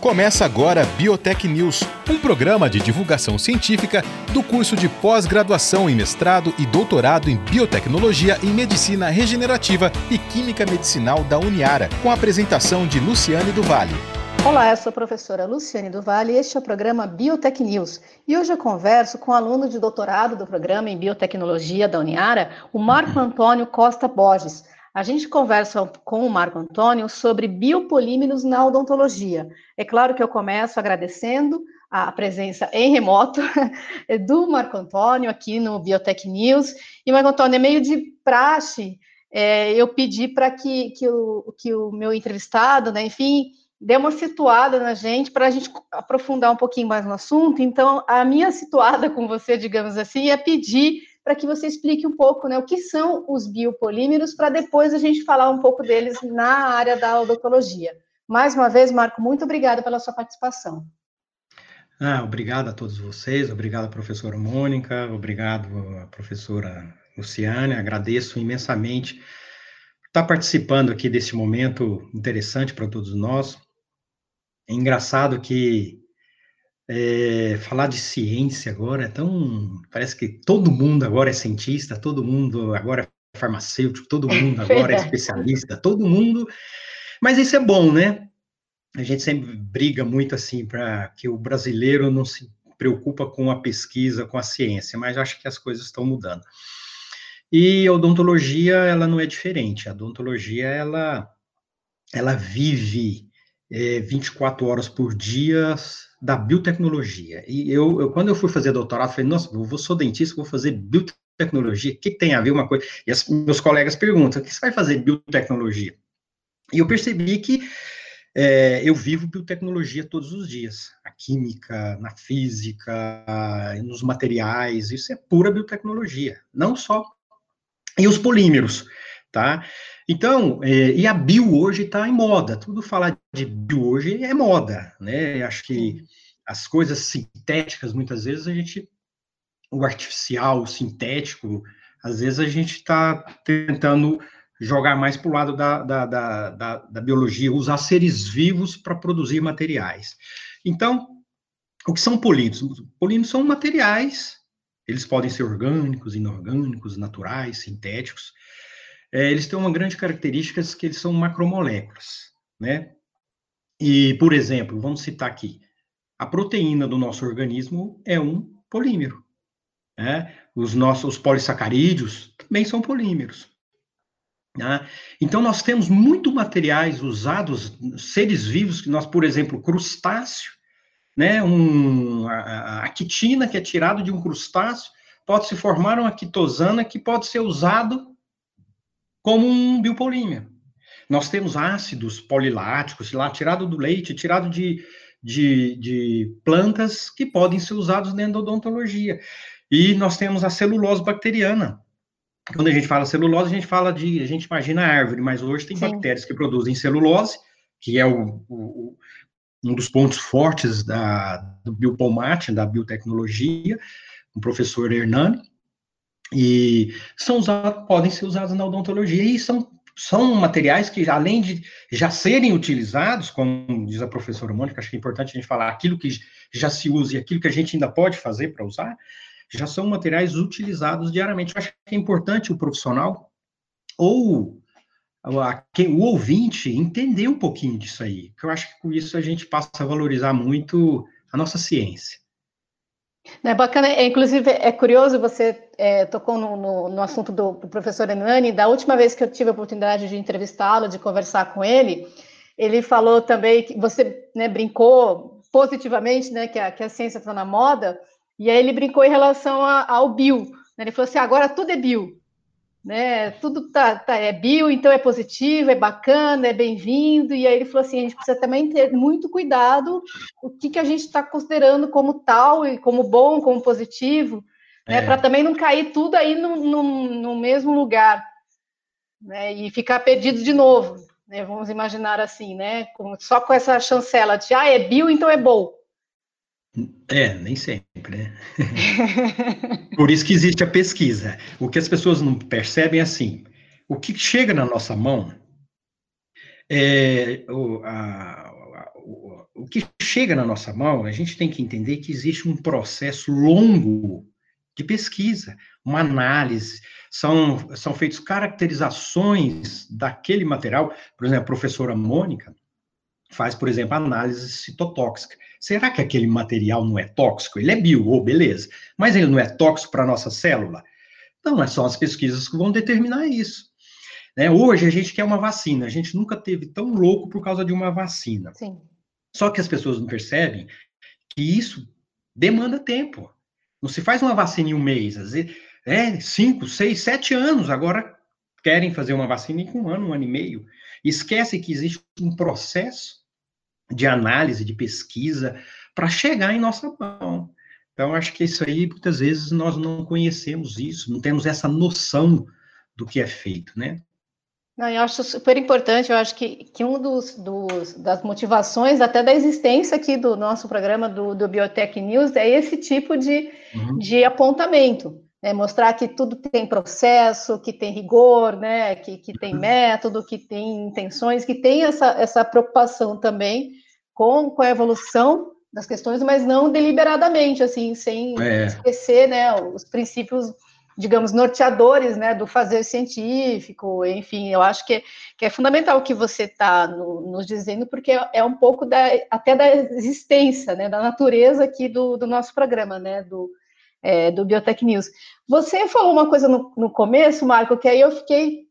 Começa agora Biotech News, um programa de divulgação científica do curso de pós-graduação em mestrado e doutorado em biotecnologia e medicina regenerativa e química medicinal da Uniara, com a apresentação de Luciane do Vale. Olá, eu sou a professora Luciane do Vale e este é o programa Biotech News. E hoje eu converso com o aluno de doutorado do programa em biotecnologia da Uniara, o Marco Antônio Costa Borges. A gente conversa com o Marco Antônio sobre biopolímeros na odontologia. É claro que eu começo agradecendo a presença em remoto do Marco Antônio aqui no Biotech News. E, Marco Antônio, é meio de praxe é, eu pedi para que, que, o, que o meu entrevistado, né, enfim, dê uma situada na gente para a gente aprofundar um pouquinho mais no assunto. Então, a minha situada com você, digamos assim, é pedir para que você explique um pouco né, o que são os biopolímeros, para depois a gente falar um pouco deles na área da odontologia. Mais uma vez, Marco, muito obrigada pela sua participação. Ah, obrigado a todos vocês, obrigado, professora Mônica, obrigado, professora Luciane, agradeço imensamente estar participando aqui desse momento interessante para todos nós. É engraçado que é, falar de ciência agora é tão. Parece que todo mundo agora é cientista, todo mundo agora é farmacêutico, todo mundo agora é especialista, todo mundo. Mas isso é bom, né? A gente sempre briga muito assim para que o brasileiro não se preocupa com a pesquisa, com a ciência, mas acho que as coisas estão mudando. E a odontologia, ela não é diferente. A odontologia, ela, ela vive é, 24 horas por dia da biotecnologia. E eu, eu, quando eu fui fazer doutorado, falei, nossa, eu sou dentista, vou fazer biotecnologia, o que, que tem a ver uma coisa? E as, meus colegas perguntam, o que você vai fazer biotecnologia? E eu percebi que é, eu vivo biotecnologia todos os dias. A química, na física, nos materiais, isso é pura biotecnologia. Não só. E os polímeros, tá? Então, é, e a bio hoje está em moda. Tudo falar de bio hoje é moda, né? Acho que as coisas sintéticas, muitas vezes, a gente. O artificial, o sintético, às vezes a gente está tentando jogar mais para o lado da, da, da, da, da biologia, usar seres vivos para produzir materiais. Então, o que são polímeros? Polímeros são materiais, eles podem ser orgânicos, inorgânicos, naturais, sintéticos, é, eles têm uma grande característica que eles são macromoléculas, né? E, por exemplo, vamos citar aqui, a proteína do nosso organismo é um polímero, né? Os nossos polissacarídeos também são polímeros. Né? Então, nós temos muito materiais usados, seres vivos, que nós, por exemplo, crustáceo, né? Um, a, a quitina que é tirado de um crustáceo pode se formar uma quitosana que pode ser usado como um biopolímero. Nós temos ácidos poliláticos, lá, tirado do leite, tirado de, de, de plantas que podem ser usados dentro da odontologia. E nós temos a celulose bacteriana. Quando a gente fala celulose, a gente fala de, a gente imagina a árvore, mas hoje tem Sim. bactérias que produzem celulose, que é o, o, um dos pontos fortes da, do biopolmate, da biotecnologia, o professor Hernani, e são usados, podem ser usados na odontologia e são, são materiais que, além de já serem utilizados, como diz a professora Mônica, acho que é importante a gente falar aquilo que já se usa e aquilo que a gente ainda pode fazer para usar, já são materiais utilizados diariamente. Eu acho que é importante o profissional ou o ouvinte entender um pouquinho disso aí, que eu acho que com isso a gente passa a valorizar muito a nossa ciência. É bacana, é, inclusive é curioso, você é, tocou no, no, no, assunto do, do professor Enani, da última vez que eu tive a oportunidade de entrevistá-lo, de conversar com ele, ele falou também que você né, brincou positivamente, né, que a, que a ciência está na moda, e aí ele brincou em relação a, ao bio, né, ele falou assim, agora tudo é bio, né? Tudo tá, tá, é bio, então é positivo, é bacana, é bem-vindo. E aí ele falou assim: a gente precisa também ter muito cuidado o que, que a gente está considerando como tal e como bom, como positivo, né? É. Para também não cair tudo aí no, no, no, mesmo lugar, né? E ficar perdido de novo. Né? Vamos imaginar assim, né? Com, só com essa chancela de ah, é bio, então é bom. É, nem sempre, né? Por isso que existe a pesquisa. O que as pessoas não percebem é assim: o que chega na nossa mão é o, a, o, o que chega na nossa mão, a gente tem que entender que existe um processo longo de pesquisa, uma análise, são, são feitas caracterizações daquele material, por exemplo, a professora Mônica faz, por exemplo, análise citotóxica. Será que aquele material não é tóxico? Ele é bio, oh, beleza, mas ele não é tóxico para a nossa célula? Não, é só as pesquisas que vão determinar isso. Né? Hoje a gente quer uma vacina, a gente nunca teve tão louco por causa de uma vacina. Sim. Só que as pessoas não percebem que isso demanda tempo. Não se faz uma vacina em um mês, às vezes, é cinco, seis, sete anos. Agora querem fazer uma vacina em um ano, um ano e meio. Esquece que existe um processo de análise, de pesquisa, para chegar em nossa mão. Então, acho que isso aí, muitas vezes, nós não conhecemos isso, não temos essa noção do que é feito, né? Não, eu acho super importante, eu acho que, que um dos, dos, das motivações até da existência aqui do nosso programa do, do Biotech News é esse tipo de, uhum. de apontamento, né? mostrar que tudo tem processo, que tem rigor, né? que, que tem uhum. método, que tem intenções, que tem essa, essa preocupação também com, com a evolução das questões, mas não deliberadamente, assim, sem é. esquecer né, os princípios digamos, norteadores né, do fazer científico, enfim, eu acho que, é, que é fundamental o que você está no, nos dizendo, porque é, é, um pouco da, até da existência, né, da natureza aqui do, do nosso programa, né, do, é, do Biotech News. Você falou uma coisa no, no começo, Marco, que aí eu fiquei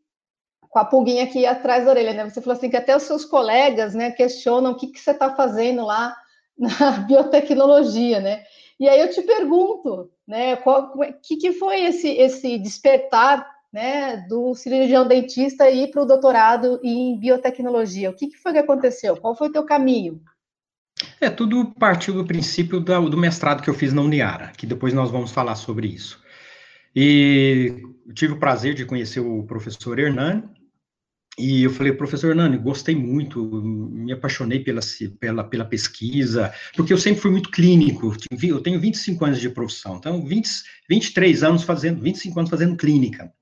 com a pulguinha aqui atrás da orelha, né? Você falou assim que até os seus colegas, né, questionam o que, que você está fazendo lá na biotecnologia, né? E aí eu te pergunto, né, qual é, que, que foi esse, esse despertar né, do cirurgião dentista ir para o doutorado em biotecnologia? O que, que foi que aconteceu? Qual foi o teu caminho? É, tudo partiu do princípio do, do mestrado que eu fiz na Uniara, que depois nós vamos falar sobre isso. E tive o prazer de conhecer o professor Hernani, e eu falei, professor Nani, gostei muito, me apaixonei pela, pela, pela pesquisa, porque eu sempre fui muito clínico, eu tenho 25 anos de profissão, então 20, 23 anos fazendo, 25 anos fazendo clínica.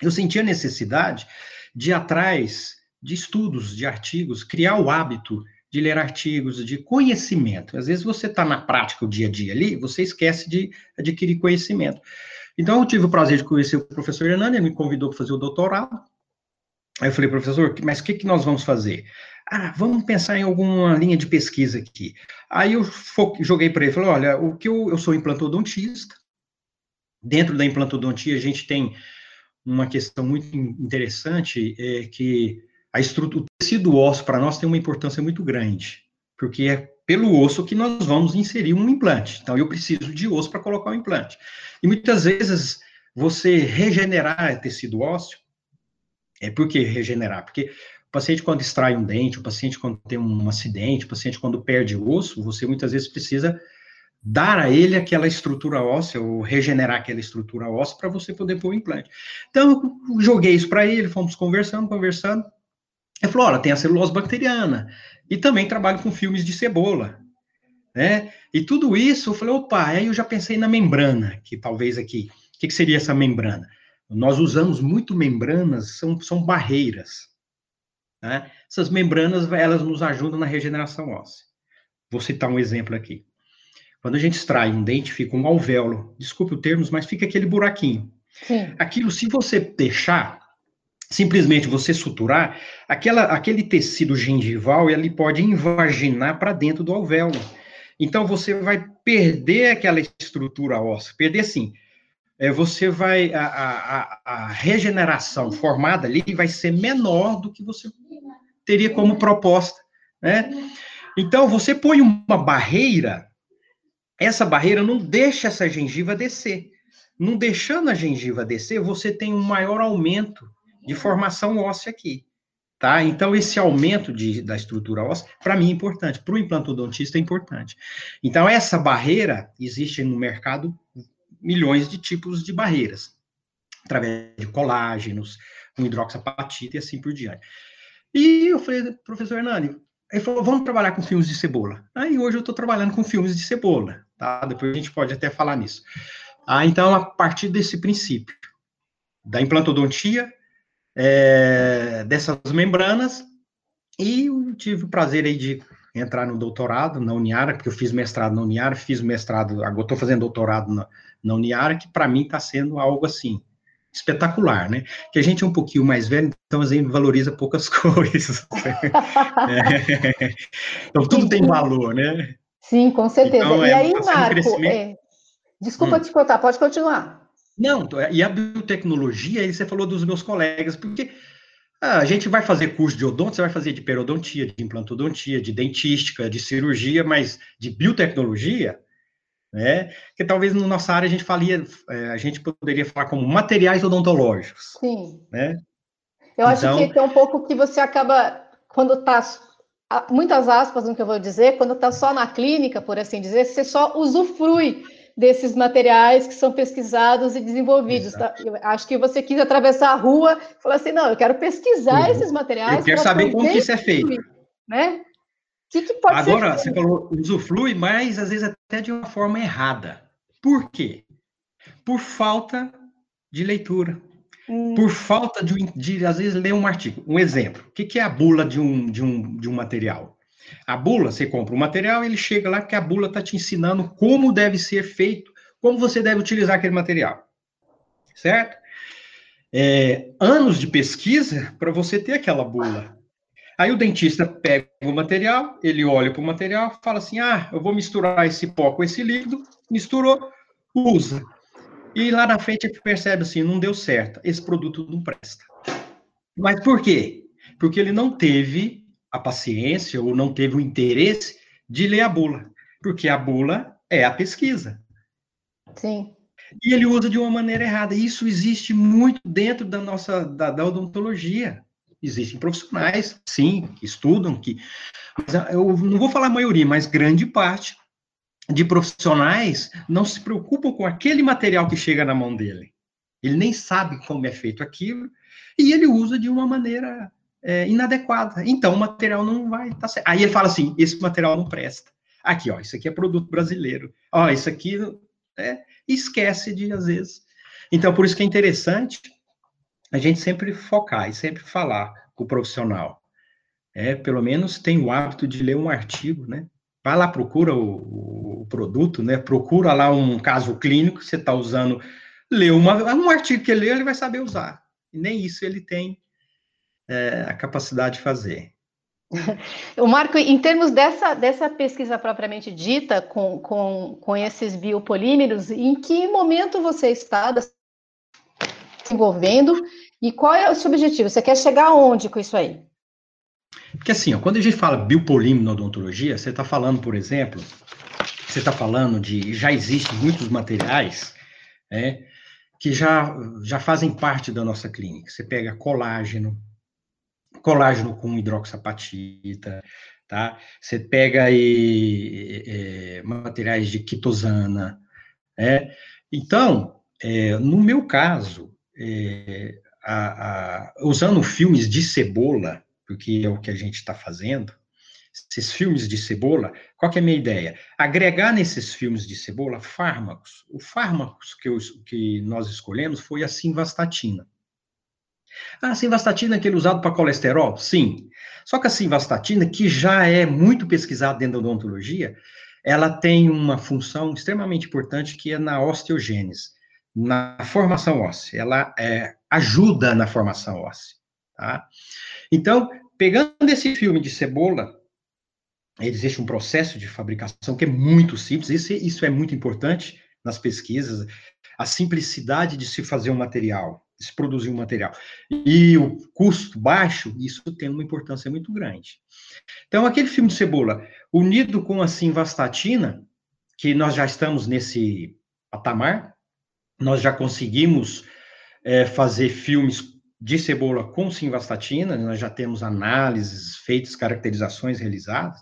Eu senti a necessidade de ir atrás de estudos, de artigos, criar o hábito de ler artigos, de conhecimento. Às vezes você está na prática o dia a dia ali, você esquece de adquirir conhecimento. Então eu tive o prazer de conhecer o professor Hernani, ele me convidou para fazer o doutorado, Aí eu falei, professor, mas o que, que nós vamos fazer? Ah, vamos pensar em alguma linha de pesquisa aqui. Aí eu joguei para ele, falei, olha, o que eu, eu sou implantodontista, dentro da implantodontia a gente tem uma questão muito interessante, é que a estrutura, o tecido ósseo para nós tem uma importância muito grande, porque é pelo osso que nós vamos inserir um implante. Então, eu preciso de osso para colocar o implante. E muitas vezes, você regenerar tecido ósseo, é por que regenerar? Porque o paciente, quando extrai um dente, o paciente, quando tem um acidente, o paciente, quando perde osso, você muitas vezes precisa dar a ele aquela estrutura óssea, ou regenerar aquela estrutura óssea, para você poder pôr o implante. Então, eu joguei isso para ele, fomos conversando, conversando. Ele falou: olha, tem a celulose bacteriana, e também trabalho com filmes de cebola. Né? E tudo isso, eu falei, opa, aí eu já pensei na membrana, que talvez aqui, o que, que seria essa membrana? Nós usamos muito membranas, são, são barreiras. Né? Essas membranas, elas nos ajudam na regeneração óssea. Vou citar um exemplo aqui. Quando a gente extrai um dente, fica um alvéolo. Desculpe o termo, mas fica aquele buraquinho. Sim. Aquilo, se você deixar, simplesmente você suturar, aquela, aquele tecido gengival, ele pode invaginar para dentro do alvéolo. Então, você vai perder aquela estrutura óssea. Perder, assim, é, você vai a, a, a, regeneração formada ali vai ser menor do que você teria como proposta, né? Então você põe uma barreira, essa barreira não deixa essa gengiva descer. Não deixando a gengiva descer, você tem um maior aumento de formação óssea aqui, tá? Então esse aumento de, da estrutura óssea, para mim é importante, para o implantodontista é importante. Então essa barreira existe no mercado milhões de tipos de barreiras, através de colágenos, com hidroxapatita e assim por diante. E eu falei, professor Hernani, ele falou, vamos trabalhar com filmes de cebola. Aí hoje eu estou trabalhando com filmes de cebola, tá? Depois a gente pode até falar nisso. Ah, então, a partir desse princípio, da implantodontia, é, dessas membranas, e eu tive o prazer aí de entrar no doutorado na Uniara, porque eu fiz mestrado na Uniara, fiz mestrado, agora estou fazendo doutorado na, na Uniara, que para mim está sendo algo assim, espetacular, né? Que a gente é um pouquinho mais velho, então a gente valoriza poucas coisas. é. Então tudo tem valor, né? Sim, com certeza. Então, e é, aí, tá Marco, é... desculpa hum. te cortar, pode continuar. Não, e a biotecnologia, aí você falou dos meus colegas, porque ah, a gente vai fazer curso de odonto, você vai fazer de periodontia, de implantodontia, de dentística, de cirurgia, mas de biotecnologia, né? Que talvez na nossa área a gente falia, é, a gente poderia falar como materiais odontológicos. Sim. Né? Eu acho então, que é um pouco que você acaba, quando está, muitas aspas no que eu vou dizer, quando está só na clínica, por assim dizer, você só usufrui desses materiais que são pesquisados e desenvolvidos. Tá? Eu acho que você quis atravessar a rua e falar assim, não, eu quero pesquisar uhum. esses materiais. Eu quero saber como que isso é feito. Né? Que que Agora, você falou usufrui, mas às vezes até de uma forma errada. Por quê? Por falta de leitura. Hum. Por falta de, de, às vezes, ler um artigo. Um exemplo. O que, que é a bula de um, de, um, de um material? A bula, você compra o material, ele chega lá que a bula está te ensinando como deve ser feito, como você deve utilizar aquele material. Certo? É, anos de pesquisa para você ter aquela bula. Aí o dentista pega o material, ele olha para o material, fala assim: ah, eu vou misturar esse pó com esse líquido, misturou, usa. E lá na frente ele percebe assim: não deu certo, esse produto não presta. Mas por quê? Porque ele não teve a paciência ou não teve o interesse de ler a bula, porque a bula é a pesquisa. Sim. E ele usa de uma maneira errada. Isso existe muito dentro da nossa da, da odontologia. Existem profissionais, sim, que estudam, que eu não vou falar a maioria, mas grande parte de profissionais não se preocupam com aquele material que chega na mão dele. Ele nem sabe como é feito aquilo e ele usa de uma maneira é, inadequada. Então, o material não vai estar tá certo. Aí ele fala assim: esse material não presta. Aqui, ó, isso aqui é produto brasileiro. Ó, isso aqui é, esquece de, às vezes. Então, por isso que é interessante a gente sempre focar e sempre falar com o profissional. É, pelo menos tem o hábito de ler um artigo, né? Vai lá, procura o, o produto, né? Procura lá um caso clínico que você está usando, lê uma, um artigo que ele lê, ele vai saber usar. E nem isso ele tem é, a capacidade de fazer. O Marco, em termos dessa, dessa pesquisa propriamente dita com, com, com esses biopolímeros, em que momento você está desenvolvendo e qual é o seu objetivo? Você quer chegar aonde com isso aí? Porque assim, ó, quando a gente fala biopolímero na odontologia, você está falando, por exemplo, você está falando de já existem muitos materiais né, que já, já fazem parte da nossa clínica. Você pega colágeno, colágeno com hidroxapatita, tá? Você pega aí é, materiais de quitosana, né? Então, é, no meu caso, é, a, a, usando filmes de cebola, porque é o que a gente está fazendo, esses filmes de cebola, qual que é a minha ideia? Agregar nesses filmes de cebola fármacos. O fármaco que, que nós escolhemos foi a simvastatina. A simvastatina é aquele usado para colesterol? Sim. Só que a simvastatina, que já é muito pesquisada dentro da odontologia, ela tem uma função extremamente importante que é na osteogênese, na formação óssea. Ela é, ajuda na formação óssea. Tá? Então, pegando esse filme de cebola, existe um processo de fabricação que é muito simples, isso, isso é muito importante nas pesquisas, a simplicidade de se fazer um material se produzir um material. E o custo baixo, isso tem uma importância muito grande. Então, aquele filme de cebola, unido com a simvastatina, que nós já estamos nesse patamar, nós já conseguimos é, fazer filmes de cebola com simvastatina, nós já temos análises feitas, caracterizações realizadas,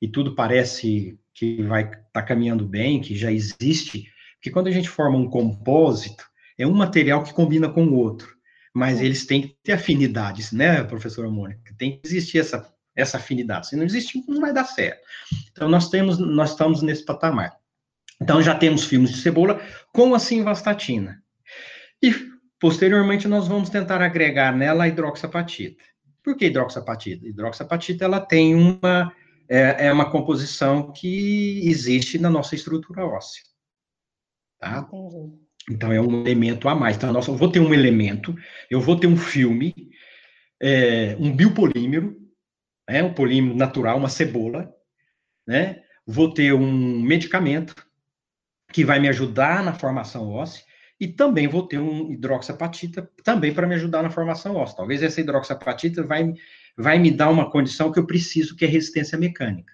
e tudo parece que vai estar tá caminhando bem, que já existe, porque quando a gente forma um compósito, é um material que combina com o outro, mas eles têm que ter afinidades, né, professora Mônica? Tem que existir essa, essa afinidade. Se não existir, não vai dar certo. Então, nós temos, nós estamos nesse patamar. Então, já temos filmes de cebola com a simvastatina. E, posteriormente, nós vamos tentar agregar nela a hidroxapatita. Por que hidroxapatita? Hidroxapatita, ela tem uma é, é uma composição que existe na nossa estrutura óssea. Tá? Entendi. Então, é um elemento a mais. Então, nossa, eu vou ter um elemento, eu vou ter um filme, é, um biopolímero, né, um polímero natural, uma cebola, né? Vou ter um medicamento que vai me ajudar na formação óssea e também vou ter um hidroxapatita também para me ajudar na formação óssea. Talvez essa hidroxapatita vai, vai me dar uma condição que eu preciso, que é resistência mecânica.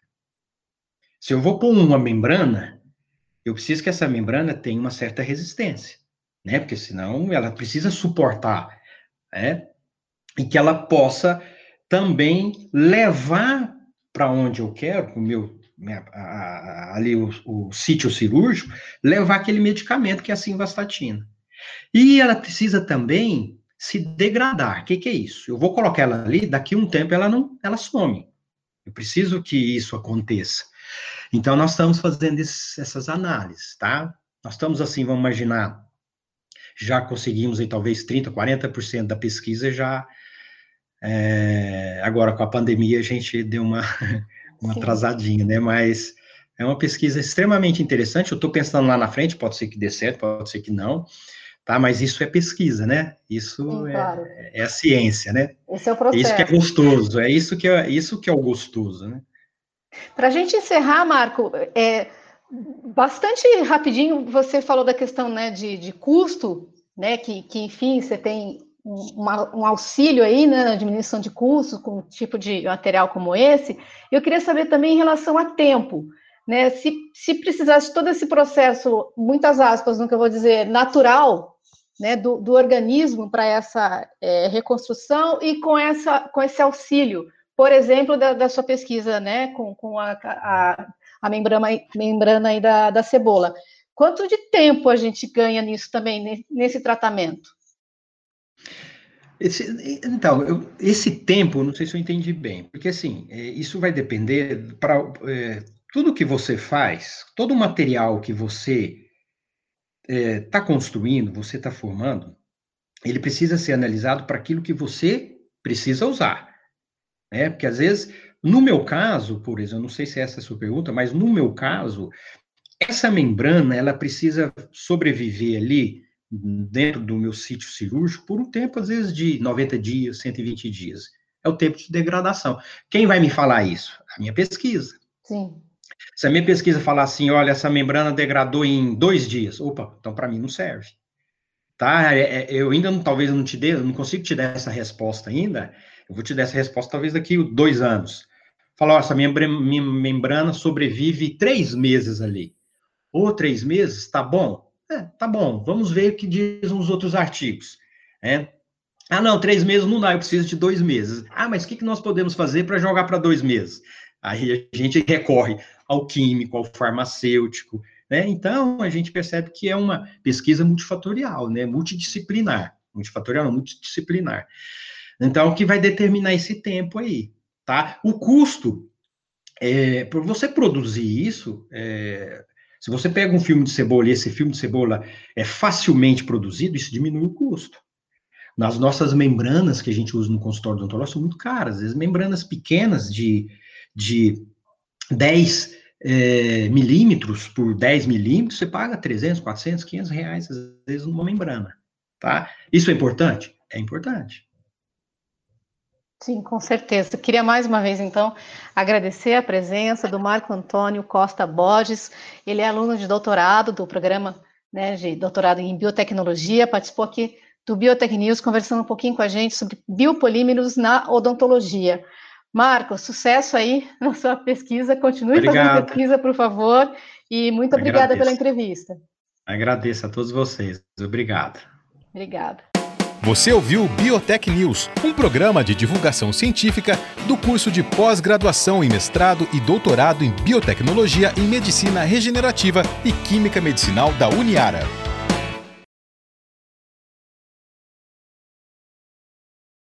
Se eu vou pôr uma membrana, eu preciso que essa membrana tenha uma certa resistência, né? Porque senão ela precisa suportar, né? E que ela possa também levar para onde eu quero, o meu minha, a, a, ali o, o, sítio cirúrgico, levar aquele medicamento que é a simvastatina. E ela precisa também se degradar. O que, que, é isso? Eu vou colocar ela ali, daqui um tempo ela não, ela some. Eu preciso que isso aconteça. Então, nós estamos fazendo esse, essas análises, tá? Nós estamos assim, vamos imaginar, já conseguimos aí talvez 30%, 40% da pesquisa já. É, agora, com a pandemia, a gente deu uma, uma atrasadinha, né? Mas é uma pesquisa extremamente interessante. Eu estou pensando lá na frente, pode ser que dê certo, pode ser que não, tá? Mas isso é pesquisa, né? Isso Sim, é, claro. é, a ciência, né? Esse é o processo. É isso que é gostoso, é isso que é, isso que é o gostoso, né? Para a gente encerrar, Marco, é, bastante rapidinho, você falou da questão né, de, de custo, né, que, que, enfim, você tem um, um auxílio aí né, na diminuição de custos com um tipo de material como esse. Eu queria saber também em relação a tempo, né, se, se precisasse todo esse processo, muitas aspas no que eu vou dizer, natural, né, do, do organismo para essa é, reconstrução e com, essa, com esse auxílio, por exemplo, da, da sua pesquisa, né, com, com a, a, a membrana, membrana aí da, da cebola. Quanto de tempo a gente ganha nisso também, nesse tratamento? Esse, então, eu, esse tempo, não sei se eu entendi bem, porque assim, é, isso vai depender para é, tudo que você faz, todo o material que você está é, construindo, você está formando, ele precisa ser analisado para aquilo que você precisa usar né? Porque às vezes, no meu caso, por exemplo, não sei se essa é a sua pergunta, mas no meu caso, essa membrana, ela precisa sobreviver ali dentro do meu sítio cirúrgico por um tempo, às vezes, de 90 dias, 120 dias. É o tempo de degradação. Quem vai me falar isso? A minha pesquisa. Sim. Se a minha pesquisa falar assim, olha, essa membrana degradou em dois dias, opa, então para mim não serve. Tá? É, é, eu ainda não, talvez eu não te dê, não consigo te dar essa resposta ainda, eu vou te dar essa resposta talvez daqui dois anos. Falar, essa minha, minha membrana sobrevive três meses ali. Ou três meses, tá bom? É, tá bom. Vamos ver o que dizem os outros artigos. É. Ah, não, três meses não dá, eu preciso de dois meses. Ah, mas o que, que nós podemos fazer para jogar para dois meses? Aí a gente recorre ao químico, ao farmacêutico, né? Então a gente percebe que é uma pesquisa multifatorial, né? Multidisciplinar, multifatorial, multidisciplinar. Então, o que vai determinar esse tempo aí, tá? O custo, é, por você produzir isso, é, se você pega um filme de cebola e esse filme de cebola é facilmente produzido, isso diminui o custo. Nas nossas membranas que a gente usa no consultório odontológico são muito caras. Vezes, membranas pequenas de, de 10 é, milímetros por 10 milímetros, você paga 300, 400, 500 reais, às vezes, numa membrana, tá? Isso é importante? É importante. Sim, com certeza. Queria mais uma vez, então, agradecer a presença do Marco Antônio Costa Borges. Ele é aluno de doutorado do programa né, de doutorado em biotecnologia, participou aqui do Biotech News, conversando um pouquinho com a gente sobre biopolímeros na odontologia. Marco, sucesso aí na sua pesquisa, continue Obrigado. fazendo pesquisa, por favor, e muito obrigada pela entrevista. Agradeço a todos vocês. Obrigado. Obrigada. Você ouviu Biotech News, um programa de divulgação científica do curso de pós-graduação em mestrado e doutorado em biotecnologia e medicina regenerativa e química medicinal da Uniara.